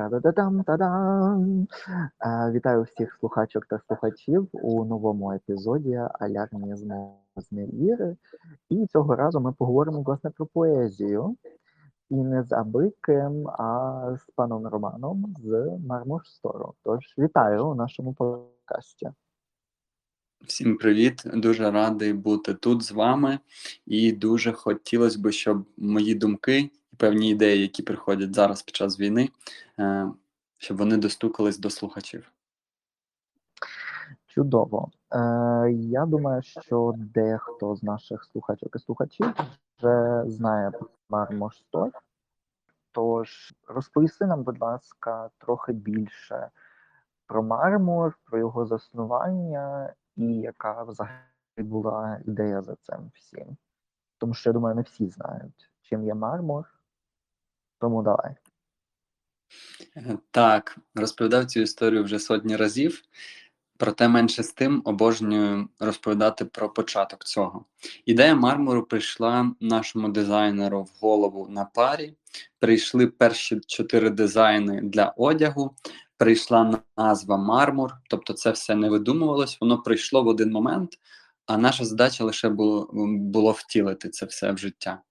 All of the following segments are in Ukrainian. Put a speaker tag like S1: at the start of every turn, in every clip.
S1: Та-да-да-дам, та-дам! Вітаю всіх слухачок та слухачів у новому епізоді Алярмізму з невіри. І цього разу ми поговоримо власне про поезію. І не з абиким, а з паном Романом з Мармуш Стору. Тож вітаю у нашому подкасті.
S2: Всім привіт! Дуже радий бути тут з вами, і дуже хотілося б, щоб мої думки певні ідеї, які приходять зараз під час війни, е, щоб вони достукались до слухачів.
S1: Чудово. Е, Я думаю, що дехто з наших слухачок і слухачів вже знає про Мармуш Тож розповісти нам, будь ласка, трохи більше про мармур, про його заснування і яка взагалі була ідея за цим всім. Тому що я думаю, не всі знають, чим є мармур. Тому давай.
S2: Так, розповідав цю історію вже сотні разів, проте менше з тим обожнюю розповідати про початок цього. Ідея мармуру прийшла нашому дизайнеру в голову на парі. Прийшли перші чотири дизайни для одягу. Прийшла назва мармур, тобто це все не видумувалось, воно прийшло в один момент, а наша задача лише було, було втілити це все в життя.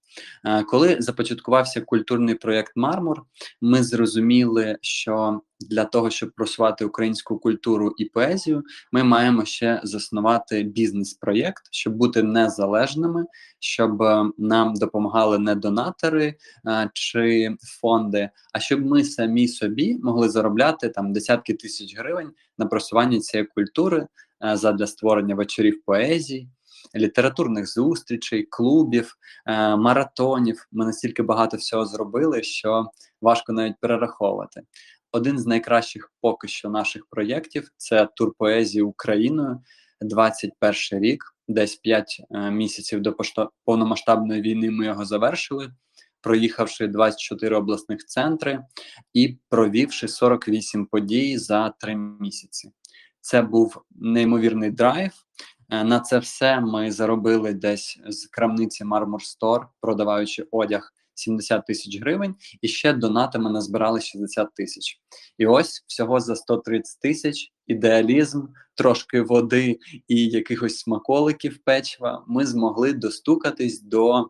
S2: Е, Коли започаткувався культурний проєкт Мармур, ми зрозуміли, що для того, щоб просувати українську культуру і поезію, ми маємо ще заснувати бізнес-проєкт, щоб бути незалежними, щоб е, нам допомагали не донатори е, чи фонди, а щоб ми самі собі могли заробляти там десятки тисяч гривень на просування цієї культури е, задля створення вечорів поезії. Літературних зустрічей, клубів, е, маратонів. Ми настільки багато всього зробили, що важко навіть перераховувати. Один з найкращих поки що наших проєктів це тур поезії Україною 21 рік. Десь 5 е, місяців до повномасштабної війни ми його завершили, проїхавши 24 обласних центри і провівши 48 подій за 3 місяці. Це був неймовірний драйв. Е, На це все ми заробили десь з крамниці Marmor Store, продаваючи одяг 70 тисяч гривень, і ще донатами назбирали 60 тисяч. І ось всього за 130 тисяч ідеалізм, трошки води і якихось смаколиків печива. Ми змогли достукатись до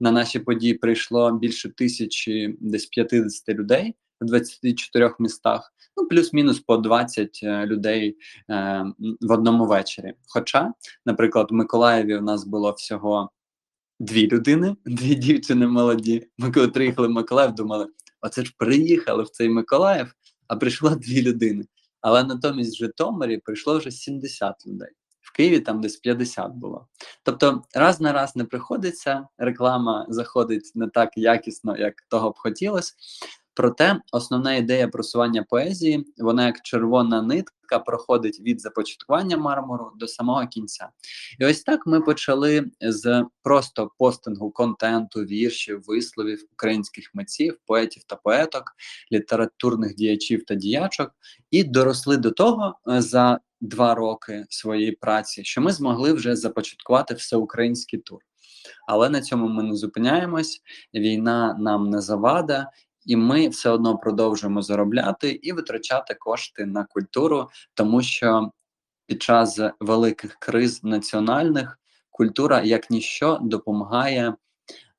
S2: на наші події. Прийшло більше тисячі, десь 50 людей в 24 містах. Ну, плюс-мінус по 20 е, людей е, в одному вечорі. Хоча, наприклад, в Миколаєві у нас було всього дві людини, дві дівчини молоді. Ми коли приїхали в Миколаїв, думали, оце ж приїхали в цей Миколаїв, а прийшло дві людини. Але натомість в Житомирі прийшло вже 70 людей. В Києві там десь 50 було. Тобто, раз на раз не приходиться, реклама заходить не так якісно, як того б хотілося. Проте основна ідея просування поезії, вона як червона нитка проходить від започаткування мармуру до самого кінця. І ось так ми почали з просто постингу контенту, віршів, висловів українських митців, поетів та поеток, літературних діячів та діячок, і доросли до того е, за два роки своєї праці, що ми змогли вже започаткувати всеукраїнський тур. Але на цьому ми не зупиняємось. Війна нам не завада, і ми все одно продовжуємо заробляти і витрачати кошти на культуру, тому що під час великих криз національних культура як ніщо допомагає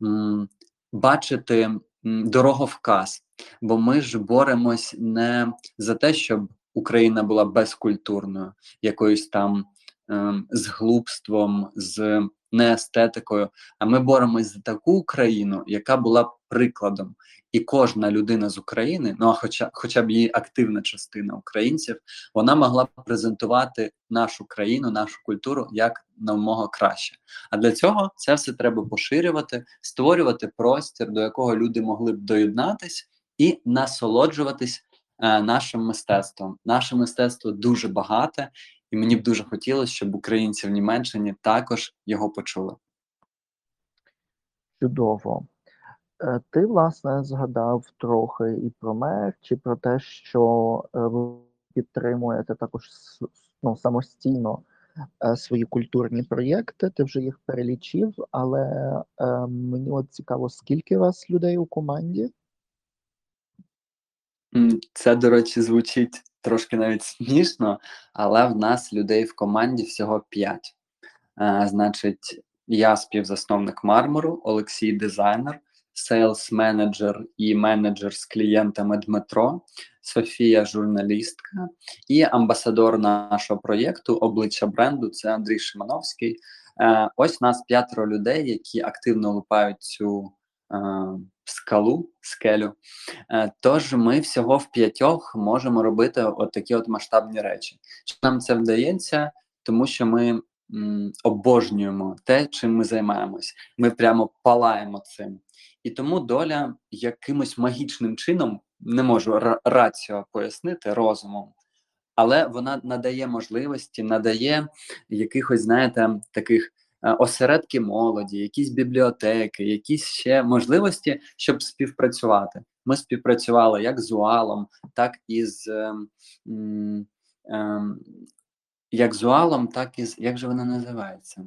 S2: м, бачити дороговказ. Бо ми ж боремось не за те, щоб Україна була безкультурною, якоюсь там ем, з глупством, з неестетикою. А ми боремось за таку Україну, яка була прикладом. І кожна людина з України, ну а хоча, хоча б її активна частина українців, вона могла б презентувати нашу країну, нашу культуру як намного краще. А для цього це все треба поширювати, створювати простір, до якого люди могли б доєднатись і насолоджуватись е, нашим мистецтвом. Наше мистецтво дуже багате, і мені б дуже хотілося, щоб українці в Німеччині також його почули.
S1: Чудово. Е, Ти, власне, згадав трохи і про мерч, і про те, що е, ви підтримуєте також ну, самостійно е, свої культурні проєкти. Ти вже їх перелічив, але е, мені от цікаво, скільки вас людей у команді?
S2: Це, до речі, звучить трошки навіть смішно, але в нас людей в команді всього 5. Е, значить, я співзасновник мармуру, Олексій дизайнер, сейлс менеджер і менеджер з клієнтами Дмитро, Софія журналістка і амбасадор нашого проєкту обличчя бренду це Андрій Шимановський. Е, ось нас п'ятеро людей, які активно лупають цю скалу, скелю. Е, Тож ми всього в п'ятьох можемо робити от такі от масштабні речі. Чи нам це вдається, тому що ми обожнюємо те, чим ми займаємось. Ми прямо палаємо цим. І тому доля якимось магічним чином не можу ра- раціо пояснити розумом, але вона надає можливості, надає якихось, знаєте, таких е, осередки молоді, якісь бібліотеки, якісь ще можливості, щоб співпрацювати. Ми співпрацювали як з УАЛом, так і з ем, ем, як з УАЛом, так і з як же вона називається?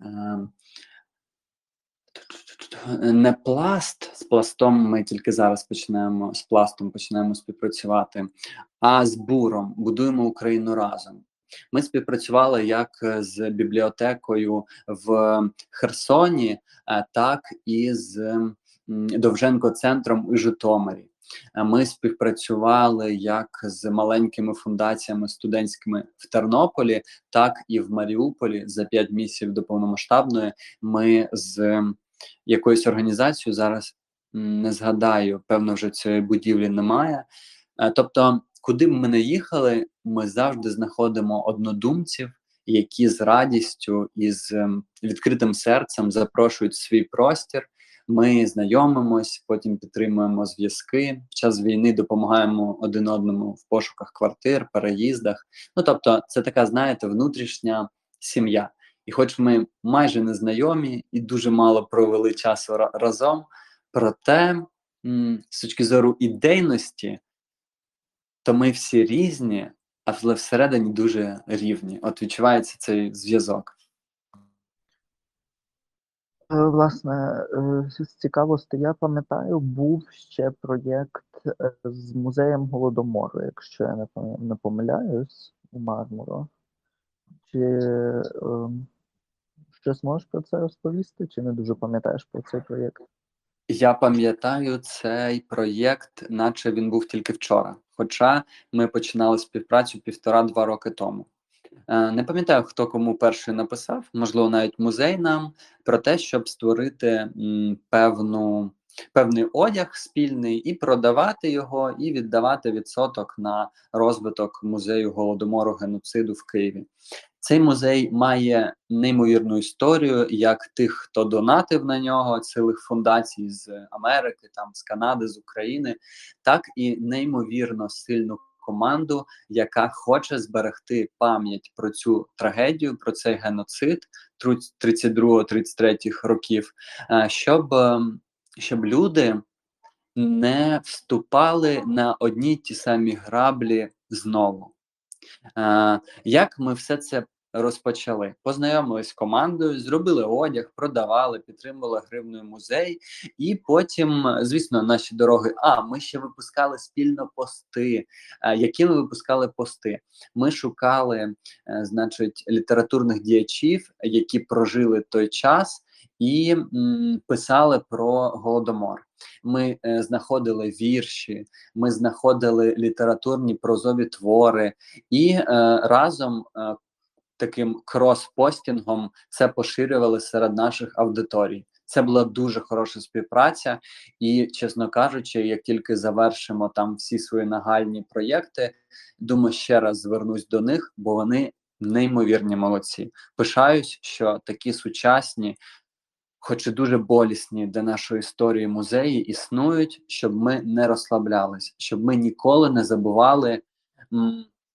S2: Ем, не пласт з пластом. Ми тільки зараз починаємо з пластом починаємо співпрацювати, а з буром будуємо Україну разом. Ми співпрацювали як з бібліотекою в Херсоні, е, так і з Довженко центром у Житомирі. Е, Ми співпрацювали як з маленькими фундаціями студентськими в Тернополі, так і в Маріуполі за 5 місяців до повномасштабної. Ми з якоюсь організацією зараз не згадаю, певно, вже цієї будівлі немає. Е, Тобто, куди б ми не їхали, ми завжди знаходимо однодумців, які з радістю і з ем, відкритим серцем запрошують свій простір. Ми знайомимось, потім підтримуємо зв'язки. В час війни допомагаємо один одному в пошуках квартир, переїздах. Ну тобто, це така, знаєте, внутрішня сім'я. І хоч ми майже не знайомі і дуже мало провели часу разом, проте з точки зору ідейності, то ми всі різні, але всередині дуже рівні. От відчувається цей зв'язок.
S1: Е, Власне, е, з цікавості, я пам'ятаю, був ще проєкт е, з музеєм Голодомору, якщо я не помиляюсь, у Мармуро. Чи е, щось можеш про це розповісти, чи не дуже пам'ятаєш про цей проєкт?
S2: Я пам'ятаю цей проєкт, наче він був тільки вчора. Хоча ми починали співпрацю півтора-два роки тому. Е, Не пам'ятаю, хто кому перший написав, можливо, навіть музей нам про те, щоб створити певну, певний одяг спільний і продавати його, і віддавати відсоток на розвиток музею голодомору геноциду в Києві. Цей музей має неймовірну історію, як тих, хто донатив на нього, цілих фундацій з Америки, там з Канади, з України, так і неймовірно сильну команду, яка хоче зберегти пам'ять про цю трагедію, про цей геноцид 32-33 років, е, щоб, е, щоб люди не вступали на одні ті самі граблі знову. Е, Як ми все це розпочали? Познайомились з командою, зробили одяг, продавали, підтримували гривною музей, і потім, звісно, наші дороги. А ми ще випускали спільно пости. Е, Які ми випускали пости? Ми шукали, е, значить, літературних діячів, які прожили той час. І м, писали про голодомор. Ми е, знаходили вірші, ми знаходили літературні прозові твори, і е, разом е, таким крос-постінгом це поширювали серед наших аудиторій. Це була дуже хороша співпраця, і, чесно кажучи, як тільки завершимо там всі свої нагальні проєкти, думаю, ще раз звернусь до них, бо вони неймовірні молодці. Пишаюсь, що такі сучасні, хоч і дуже болісні для нашої історії музеї, існують, щоб ми не розслаблялись, щоб ми ніколи не забували.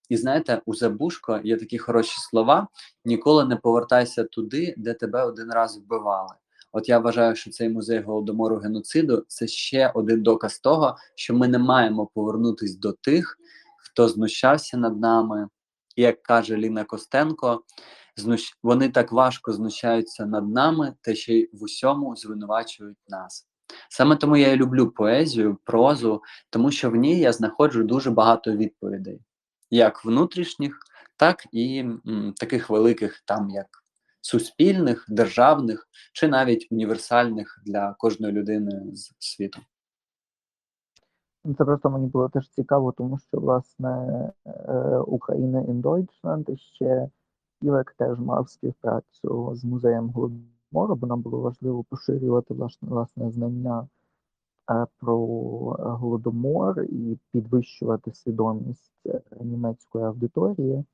S2: І знаєте, у Забушко є такі хороші слова: ніколи не повертайся туди, де тебе один раз вбивали. От я вважаю, що цей музей голодомору геноциду це ще один доказ того, що ми не маємо повернутись до тих, хто знущався над нами. І як каже Ліна Костенко, знущ... вони так важко знущаються над нами, та ще й в усьому звинувачують нас. Саме тому я і люблю поезію, прозу, тому що в ній я знаходжу дуже багато відповідей, як внутрішніх, так і м, таких великих, там як суспільних, державних чи навіть універсальних для кожної людини з світу.
S1: Ну, Це просто мені було теж цікаво, тому що власне е, Україна in Deutschland ще Ілек теж мав співпрацю з музеєм Голодомору, бо нам було важливо поширювати власне, власне знання е, про е, Голодомор і підвищувати свідомість е, німецької аудиторії,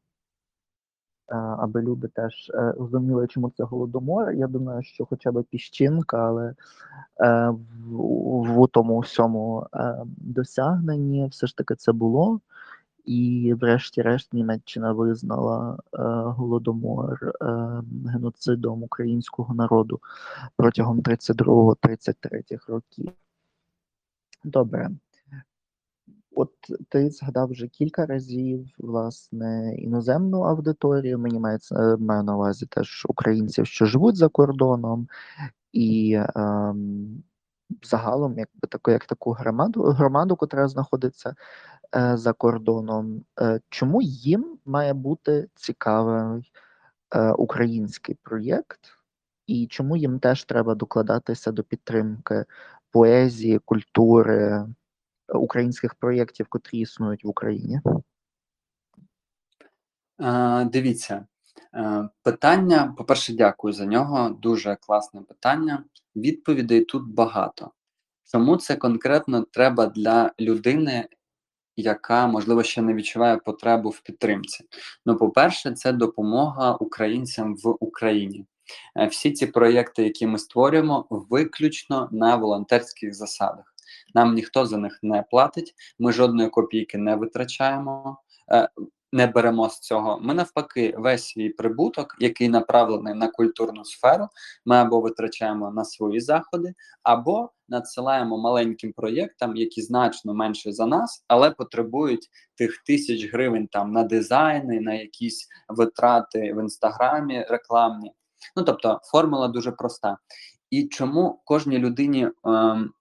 S1: аби люди теж розуміли, чому це Голодомор. Я думаю, що хоча б піщинка, але в, в тому всьому досягненні все ж таки це було. І, врешті-решт, Німеччина визнала е, голодомор е, геноцидом українського народу протягом 32-33 років. Добре. От ти згадав вже кілька разів власне іноземну аудиторію. Мені мається маю на увазі теж українців, що живуть за кордоном, і ем, загалом, якби таку, як таку громаду, громаду, котра знаходиться е, за кордоном. Е, чому їм має бути цікавий е, український проєкт, і чому їм теж треба докладатися до підтримки поезії, культури, е, українських проєктів, котрі існують в Україні?
S2: Е, дивіться, е, питання, по-перше, дякую за нього. Дуже класне питання. Відповідей тут багато. Чому це конкретно треба для людини, яка, можливо, ще не відчуває потребу в підтримці? Ну, по-перше, це допомога українцям в Україні. Е, Всі ці проєкти, які ми створюємо, виключно на волонтерських засадах. Нам ніхто за них не платить, ми жодної копійки не витрачаємо. Не беремо з цього. Ми навпаки, весь свій прибуток, який направлений на культурну сферу, ми або витрачаємо на свої заходи, або надсилаємо маленьким проєктам, які значно менше за нас, але потребують тих тисяч гривень там на дизайни, на якісь витрати в інстаграмі рекламні. Ну тобто формула дуже проста. І чому кожній людині ем,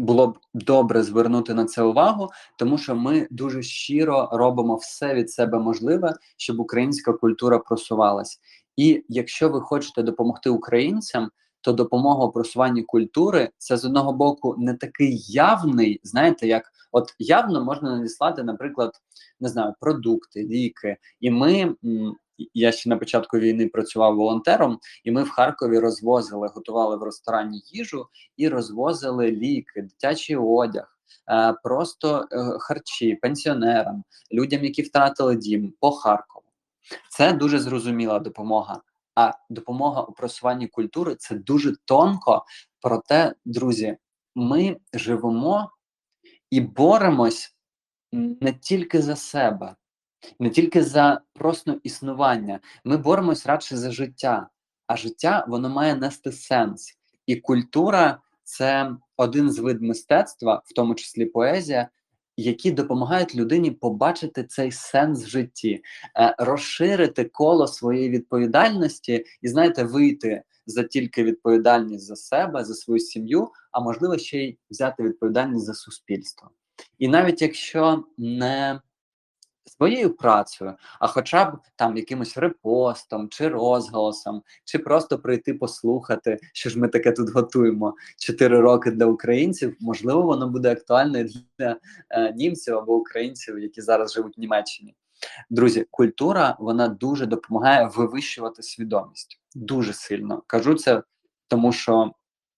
S2: було б добре звернути на це увагу, тому що ми дуже щиро робимо все від себе можливе, щоб українська культура просувалась. І якщо ви хочете допомогти українцям, то допомога у просуванні культури це з одного боку не такий явний, знаєте, як от явно можна надіслати, наприклад, не знаю, продукти, ліки. І ми я ще на початку війни працював волонтером, і ми в Харкові розвозили, готували в ресторані їжу і розвозили ліки, дитячий одяг, е, просто е, харчі пенсіонерам, людям, які втратили дім по Харкову. Це дуже зрозуміла допомога. А допомога у просуванні культури це дуже тонко. Проте, друзі, ми живемо і боремось не тільки за себе, не тільки за просто існування. Ми боремось радше за життя, а життя воно має нести сенс. І культура це один з вид мистецтва, в тому числі поезія, які допомагають людині побачити цей сенс в житті, е, розширити коло своєї відповідальності і, знаєте, вийти за тільки відповідальність за себе, за свою сім'ю, а можливо ще й взяти відповідальність за суспільство. І навіть якщо не своєю працею, а хоча б там якимось репостом чи розголосом, чи просто прийти послухати, що ж ми таке тут готуємо 4 роки для українців. Можливо, воно буде актуальне для е, німців або українців, які зараз живуть в Німеччині. Друзі, культура вона дуже допомагає вивищувати свідомість. Дуже сильно кажу це, тому що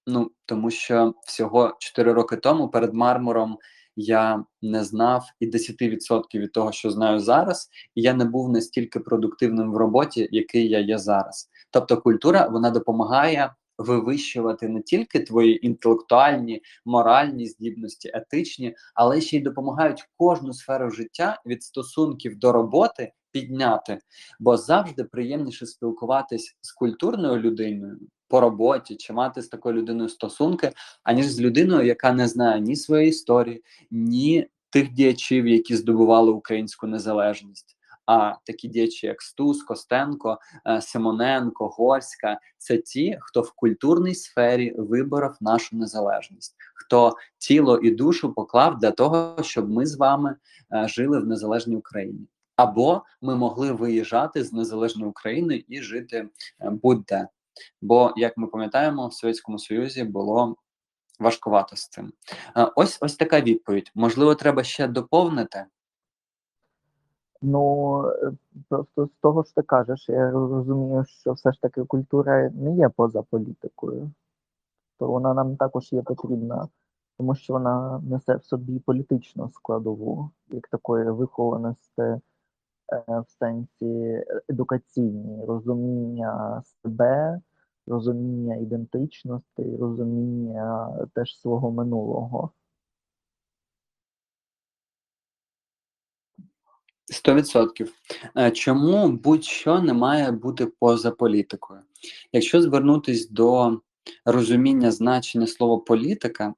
S2: ну тому що всього 4 роки тому перед мармуром я не знав і 10% від того, що знаю зараз, і я не був настільки продуктивним в роботі, який я є зараз. Тобто, культура вона допомагає вивищувати не тільки твої інтелектуальні, моральні здібності, етичні, але ще й допомагають кожну сферу життя від стосунків до роботи підняти, бо завжди приємніше спілкуватись з культурною людиною по роботі чи мати з такою людиною стосунки, аніж з людиною, яка не знає ні своєї історії, ні тих діячів, які здобували українську незалежність. А такі діячі, як Стус, Костенко, е, Симоненко, Горська, це ті, хто в культурній сфері виборов нашу незалежність, хто тіло і душу поклав для того, щоб ми з вами е, жили в незалежній Україні. Або ми могли виїжджати з незалежної України і жити е, будь-де. Бо, як ми пам'ятаємо, в Совєтському Союзі було важкувато з цим. Е, Ось ось така відповідь. Можливо, треба ще доповнити.
S1: Ну, е, просто з того що ти кажеш, я розумію, що все ж таки культура не є поза політикою, то вона нам також є потрібна, тому що вона несе в собі політичну складову, як такої вихованості е, в сенсі едукаційній, розуміння себе, розуміння ідентичності, розуміння теж свого минулого.
S2: Сто відсотків. Е, Чому будь-що не має бути поза політикою? Якщо звернутись до розуміння значення слова політика,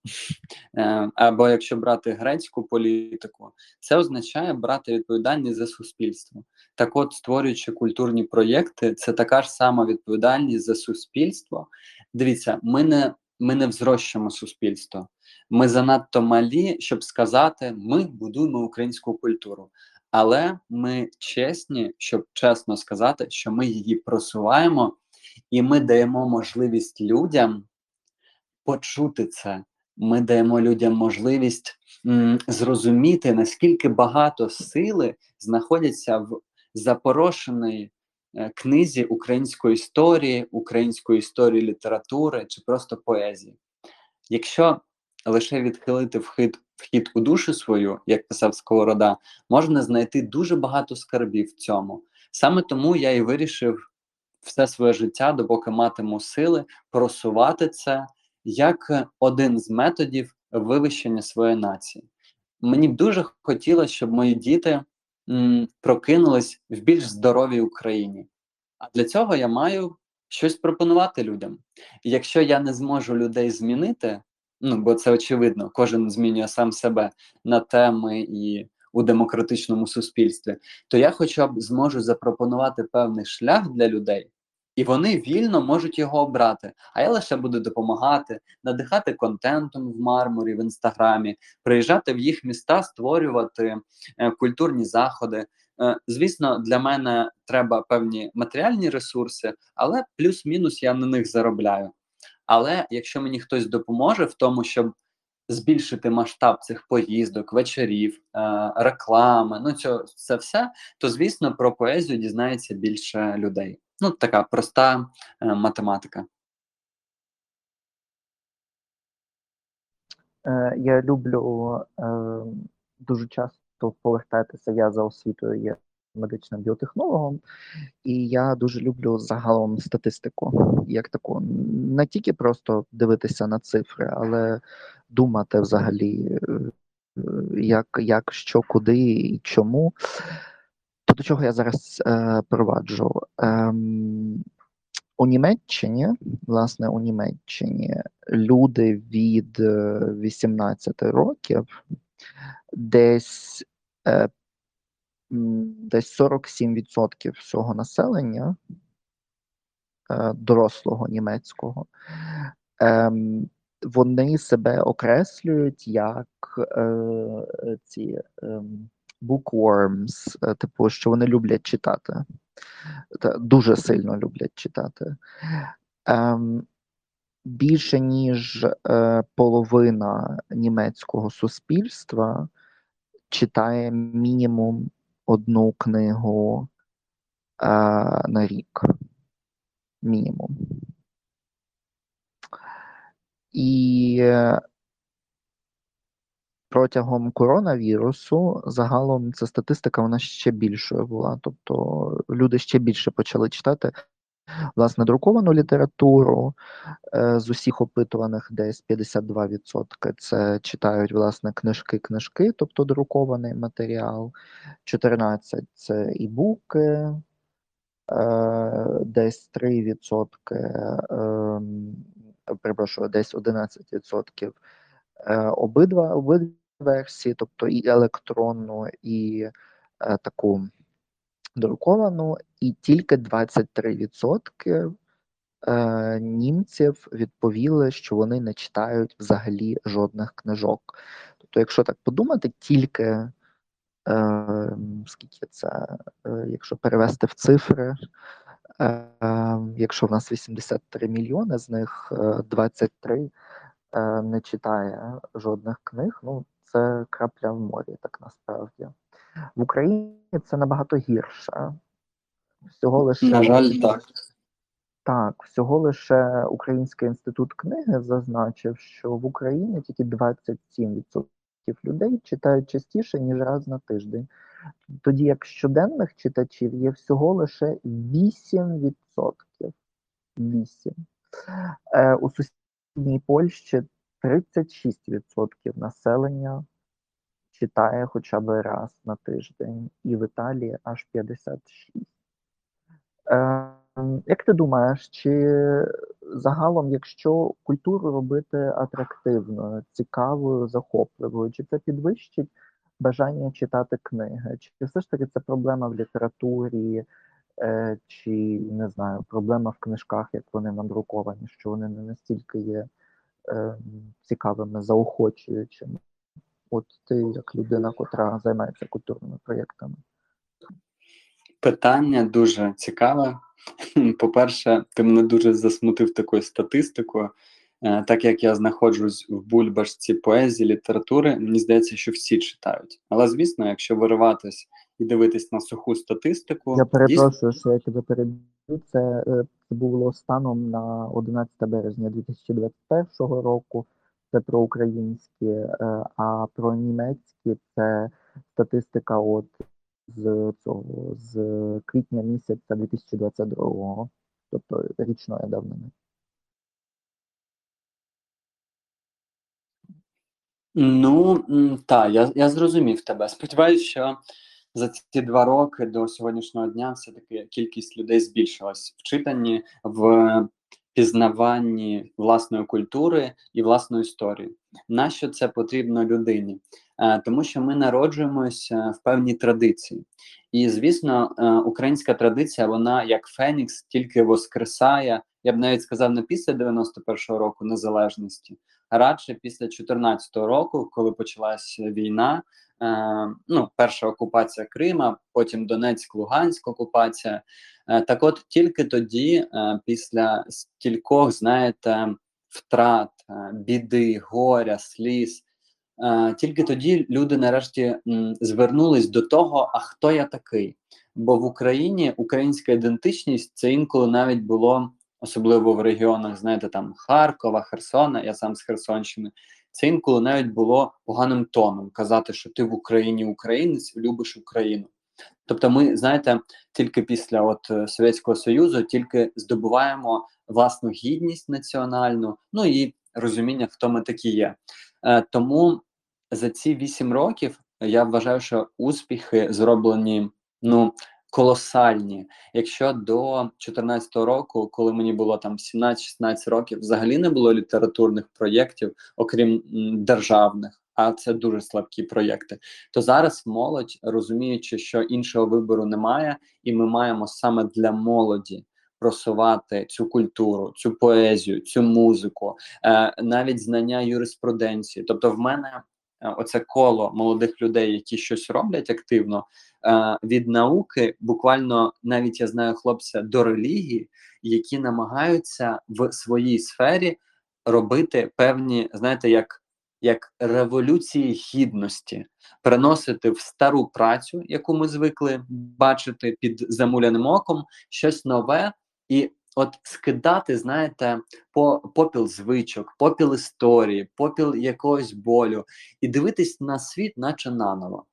S2: е, або якщо брати грецьку політику, це означає брати відповідальність за суспільство. Так от, створюючи культурні проєкти, це така ж сама відповідальність за суспільство. Дивіться, ми не, ми не взрощуємо суспільство. Ми занадто малі, щоб сказати, ми будуємо українську культуру. Але ми чесні, щоб чесно сказати, що ми її просуваємо, і ми даємо можливість людям почути це. Ми даємо людям можливість зрозуміти, наскільки багато сили знаходяться в запорошеній е, книзі української історії, української історії літератури чи просто поезії. Якщо лише відхилити вхід, вхід у душу свою, як писав Сковорода, можна знайти дуже багато скарбів в цьому. Саме тому я і вирішив все своє життя, допоки матиму сили, просувати це як один з методів вивищення своєї нації. Мені б дуже хотілося, щоб мої діти прокинулись в більш здоровій Україні. А для цього я маю щось пропонувати людям. Якщо я не зможу людей змінити, ну бо це очевидно, кожен змінює сам себе на теми і у демократичному суспільстві, то я хоча б зможу запропонувати певний шлях для людей, і вони вільно можуть його обрати. А я лише буду допомагати, надихати контентом в мармурі, в інстаграмі, приїжджати в їх міста, створювати е, культурні заходи. Е, звісно, для мене треба певні матеріальні ресурси, але плюс-мінус я на них заробляю. Але якщо мені хтось допоможе в тому, щоб збільшити масштаб цих поїздок, вечорів, е, реклами, ну це все, то звісно про поезію дізнається більше людей. Ну, така проста е, математика.
S1: Е, Я люблю е, дуже часто повертатися. Я за освітою є медичним біотехнологом, і я дуже люблю загалом статистику, як таку. Не тільки просто дивитися на цифри, але думати взагалі, е, як, як що, куди і чому. До чого я зараз е, проваджу? Ем, у Німеччині, власне, у Німеччині люди від е, 18 років десь, е, десь 47% всього населення е, дорослого німецького, ем, вони себе окреслюють як е, ці ем, bookworms, е, типу, що вони люблять читати. Дуже сильно люблять читати. Ем, більше ніж е, половина німецького суспільства читає мінімум одну книгу е, на рік. Мінімум. І протягом коронавірусу загалом ця статистика вона ще більшою була. Тобто люди ще більше почали читати власне друковану літературу. Е, З усіх опитуваних десь 52% це читають власне книжки-книжки, тобто друкований матеріал, 14% це ібуки, е, десь 3%, ем, перепрошую, десь 11% е, обидва, обидві версії, тобто і електронну, і е, таку друковану, і тільки 23% е, німців відповіли, що вони не читають взагалі жодних книжок. Тобто, якщо так подумати, тільки е, скільки це, е, якщо перевести в цифри, е, е, якщо в нас 83 мільйони, з них е, 23 е, не читає жодних книг, ну це крапля в морі, так насправді. В Україні це набагато гірше. Всього лише
S2: На жаль, так.
S1: так, всього лише Український інститут книги зазначив, що в Україні тільки 27% людей читають частіше, ніж раз на тиждень. Тоді як щоденних читачів є всього лише 8%. 8. Е, у сусідній Польщі 36% населення читає хоча б раз на тиждень, і в Італії аж 56%. Е, як ти думаєш, чи загалом, якщо культуру робити атрактивною, цікавою, захопливою, чи це підвищить бажання читати книги? Чи все ж таки це проблема в літературі, чи не знаю, проблема в книжках, як вони надруковані, що вони не настільки є е, цікавими, заохочуючими? От ти, як людина, котра займається культурними проєктами.
S2: Питання дуже цікаве. По-перше, ти мене дуже засмутив такою статистикою. Е, Так як я знаходжусь в бульбашці поезії, літератури, мені здається, що всі читають. Але звісно, якщо вириватись і дивитись на суху статистику,
S1: Я
S2: дійсно,
S1: перепрошую, що я тебе переб'ю. Це, е, це було станом на 11 березня 2021 року. Це про українські, е, а про німецькі це статистика от з цього з квітня місяця 2022, тобто річної давнини.
S2: Ну так, я, я зрозумів тебе. Сподіваюся, що за ці два роки до сьогоднішнього дня все-таки кількість людей збільшилась в читанні, в пізнаванні власної культури і власної історії. Нащо це потрібно людині? Е, Тому що ми народжуємося в певній традиції. І, звісно, е, українська традиція, вона як Фенікс, тільки воскресає. Я б навіть сказав, не після 91-го року незалежності, радше після 14-го року, коли почалась війна. Е, ну, перша окупація Крима, потім Донецьк, Луганськ окупація. Е, так от тільки тоді, е, після стількох, знаєте, втрат, е, біди, горя, сліз, е, тільки тоді люди нарешті м, звернулись до того, а хто я такий? Бо в Україні українська ідентичність це інколи навіть було, особливо в регіонах, знаєте, там Харкова, Херсона, я сам з Херсонщини. Це інколи навіть було поганим тоном казати, що ти в Україні українець, любиш Україну. Тобто, ми знаєте, тільки після от е, Совєтського Союзу тільки здобуваємо власну гідність національну, ну і розуміння, хто ми такі є. Е, тому за ці вісім років я вважаю, що успіхи зроблені ну колосальні. Якщо до 2014 року, коли мені було там 17-16 років, взагалі не було літературних проєктів, окрім державних. А це дуже слабкі проєкти. То зараз молодь, розуміючи, що іншого вибору немає, і ми маємо саме для молоді просувати цю культуру, цю поезію, цю музику, е, навіть знання юриспруденції. Тобто, в мене оце коло молодих людей, які щось роблять активно е, від науки, буквально навіть я знаю хлопця до релігії, які намагаються в своїй сфері робити певні, знаєте, як як революції гідності, переносити в стару працю, яку ми звикли бачити під замуляним оком, щось нове, і от скидати, знаєте, по попіл звичок, попіл історії, попіл якогось болю, і дивитись на світ, наче наново.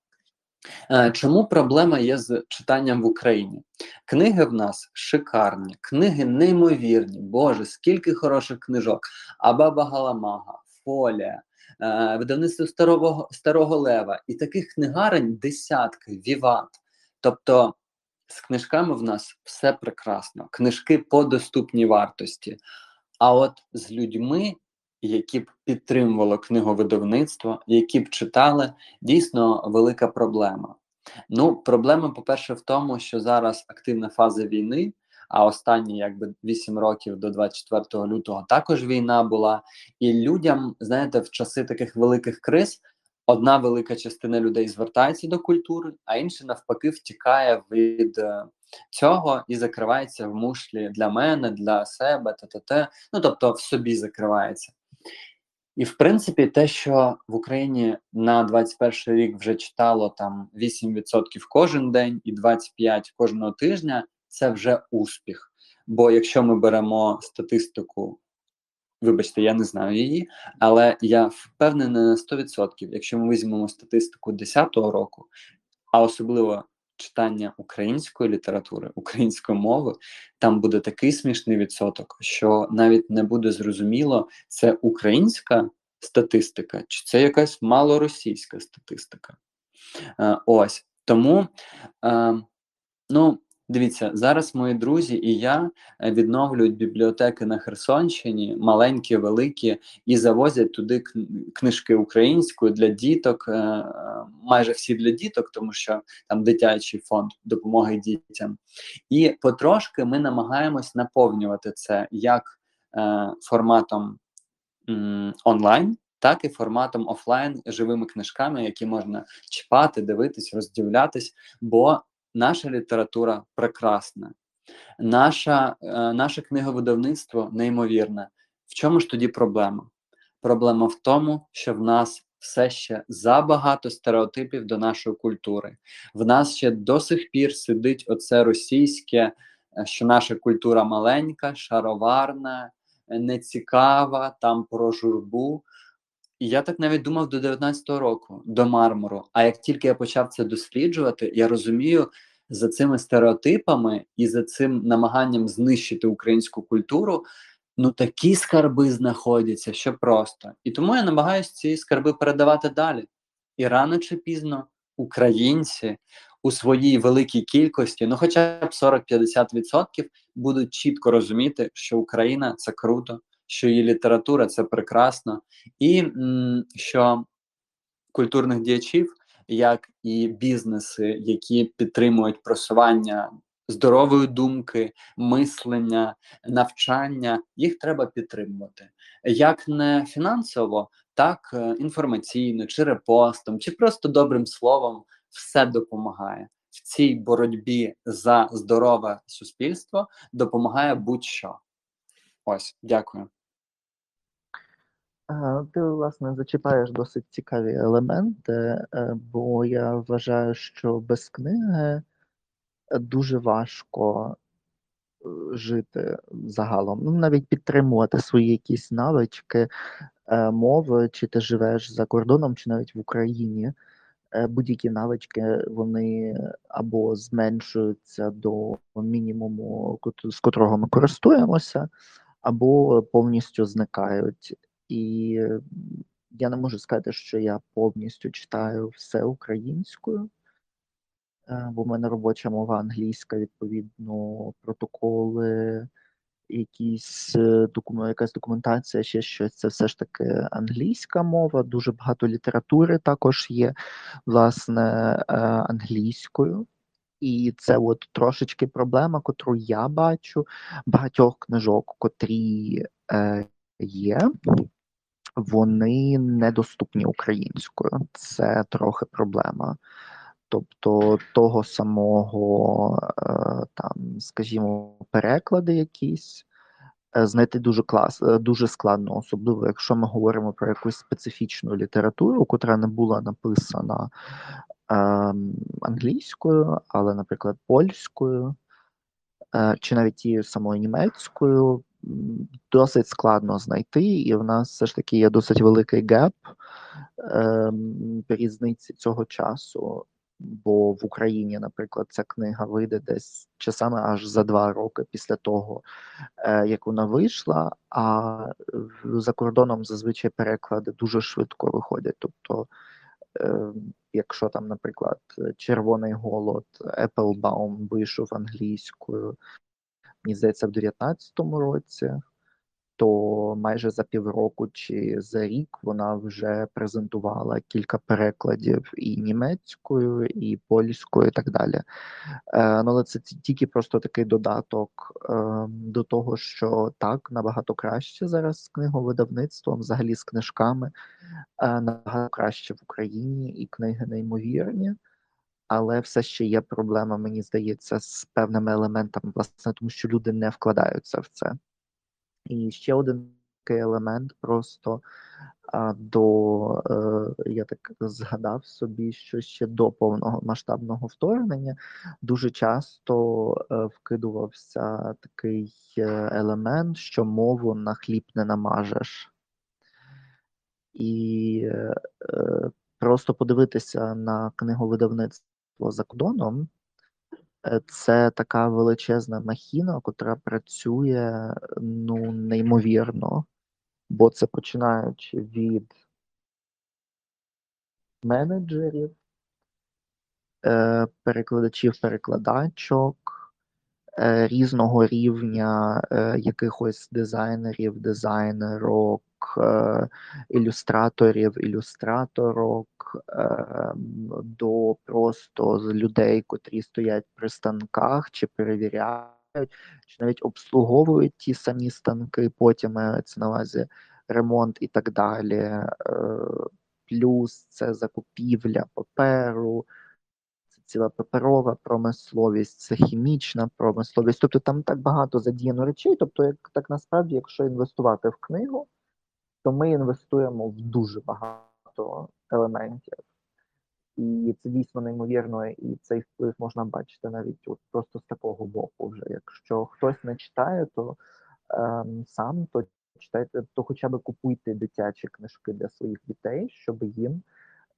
S2: Е, Чому проблема є з читанням в Україні? Книги в нас шикарні, книги неймовірні. Боже, скільки хороших книжок! Абаба Галамага, Фолія, е, видавництво старого старого лева, і таких книгарень десятки, віват. Тобто з книжками в нас все прекрасно, книжки по доступній вартості. А от з людьми, які б підтримували книговидавництво, які б читали, дійсно велика проблема. Ну, проблема, по-перше, в тому, що зараз активна фаза війни, а останні якби 8 років до 24 лютого також війна була. І людям, знаєте, в часи таких великих криз одна велика частина людей звертається до культури, а інша навпаки втікає від е, цього і закривається в мушлі для мене, для себе, т-т-т. Ну тобто в собі закривається. І в принципі, те, що в Україні на 21 рік вже читало там 8% кожен день і 25% кожного тижня, це вже успіх. Бо якщо ми беремо статистику, вибачте, я не знаю її, але я впевнений на 100%, якщо ми візьмемо статистику 2010 року, а особливо читання української літератури, української мови, там буде такий смішний відсоток, що навіть не буде зрозуміло, це українська статистика, чи це якась малоросійська статистика. Е, ось тому, е, ну. Дивіться, зараз мої друзі і я е, відновлюють бібліотеки на Херсонщині, маленькі, великі, і завозять туди книжки українською для діток, е, е, майже всі для діток, тому що там дитячий фонд допомоги дітям. І потрошки ми намагаємось наповнювати це як форматом онлайн, так і форматом офлайн живими книжками, які можна чіпати, дивитись, роздивлятись. Бо наша література прекрасна, наша, е, наше книговидавництво неймовірне. В чому ж тоді проблема? Проблема в тому, що в нас все ще забагато стереотипів до нашої культури. В нас ще до сих пір сидить оце російське, е, що наша культура маленька, шароварна, нецікава, там про журбу. І я так навіть думав до 19-го року, до мармуру. А як тільки я почав це досліджувати, я розумію, за цими стереотипами і за цим намаганням знищити українську культуру, ну такі скарби знаходяться, що просто. І тому я намагаюся ці скарби передавати далі. І рано чи пізно українці у своїй великій кількості, ну хоча б 40-50% будуть чітко розуміти, що Україна це круто, що її література це прекрасно, і що культурних діячів, як і бізнеси, які підтримують просування здорової думки, мислення, навчання, їх треба підтримувати. Як не фінансово, так е, інформаційно, чи репостом, чи просто добрим словом, все допомагає. В цій боротьбі за здорове суспільство допомагає будь-що. Ось, дякую.
S1: Е, Ти, власне, зачіпаєш досить цікаві елементи, е, бо я вважаю, що без книги дуже важко е, жити загалом. Ну, навіть підтримувати свої якісь навички мови, чи ти живеш за кордоном, чи навіть в Україні. Будь-які навички вони або зменшуються до мінімуму, з котрого ми користуємося, або повністю зникають. І я не можу сказати, що я повністю читаю все українською, бо в мене робоча мова англійська, відповідно, протоколи, якісь е, якась документація, ще щось. Це все ж таки англійська мова. Дуже багато літератури також є, власне, е, англійською. І це от трошечки проблема, котру я бачу багатьох книжок, котрі е, є, вони недоступні українською. Це трохи проблема. Тобто того самого, е, там, скажімо, переклади якісь е, знайти дуже клас, е, дуже складно, особливо якщо ми говоримо про якусь специфічну літературу, котра не була написана ем, англійською, але, наприклад, польською, чи навіть тією самою німецькою, досить складно знайти, і в нас все ж таки є досить великий геп ем, різниці цього часу. Бо в Україні, наприклад, ця книга вийде десь часами аж за два роки після того, е, як вона вийшла. А за кордоном зазвичай переклади дуже швидко виходять. Тобто, е, якщо там, наприклад, Червоний голод Еплбаум вийшов англійською, мені здається, в 19-му році, то майже за півроку чи за рік вона вже презентувала кілька перекладів і німецькою, і польською, і так далі. Е, ну, але це тільки просто такий додаток е, до того, що так набагато краще зараз з книговидавництвом, взагалі з книжками, е, набагато краще в Україні, і книги неймовірні. Але все ще є проблема, мені здається, з певними елементами, власне, тому що люди не вкладаються в це. І ще один такий елемент просто а, до е, я так згадав собі, що ще до повного масштабного вторгнення дуже часто е, вкидувався такий е, елемент, що мову на хліб не намажеш. І е, е, просто подивитися на книговидавництво за кордоном. Е, Це така величезна махіна, котра працює ну неймовірно, бо це починаючи від менеджерів, е, перекладачів, перекладачок, е, різного рівня якихось дизайнерів, дизайнерок, ілюстраторів, ілюстраторок, е, до просто людей, котрі стоять при станках чи перевіряють, чи навіть обслуговують ті самі станки, потім мається на увазі ремонт і так далі. Е, Плюс це закупівля паперу, це ціла паперова промисловість, це хімічна промисловість. Тобто там так багато задіяно речей. Тобто, як так насправді, якщо інвестувати в книгу, то ми інвестуємо в дуже багато елементів. І це дійсно неймовірно, і цей вплив можна бачити навіть от просто з такого боку. Вже якщо хтось не читає, то ем, сам то читайте, то хоча б купуйте дитячі книжки для своїх дітей, щоб їм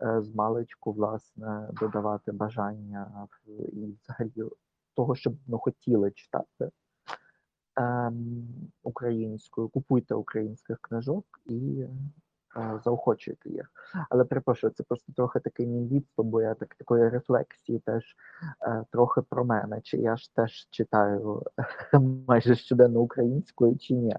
S1: е, з маличку власне додавати бажання і взагалі того, щоб ну, хотіли читати українською. Купуйте українських книжок і е, заохочуйте їх. Але перепрошую, це просто трохи такий мій відступ, бо я так такої рефлексії теж е, трохи про мене. Чи я ж теж читаю майже щоденно українською, чи ні.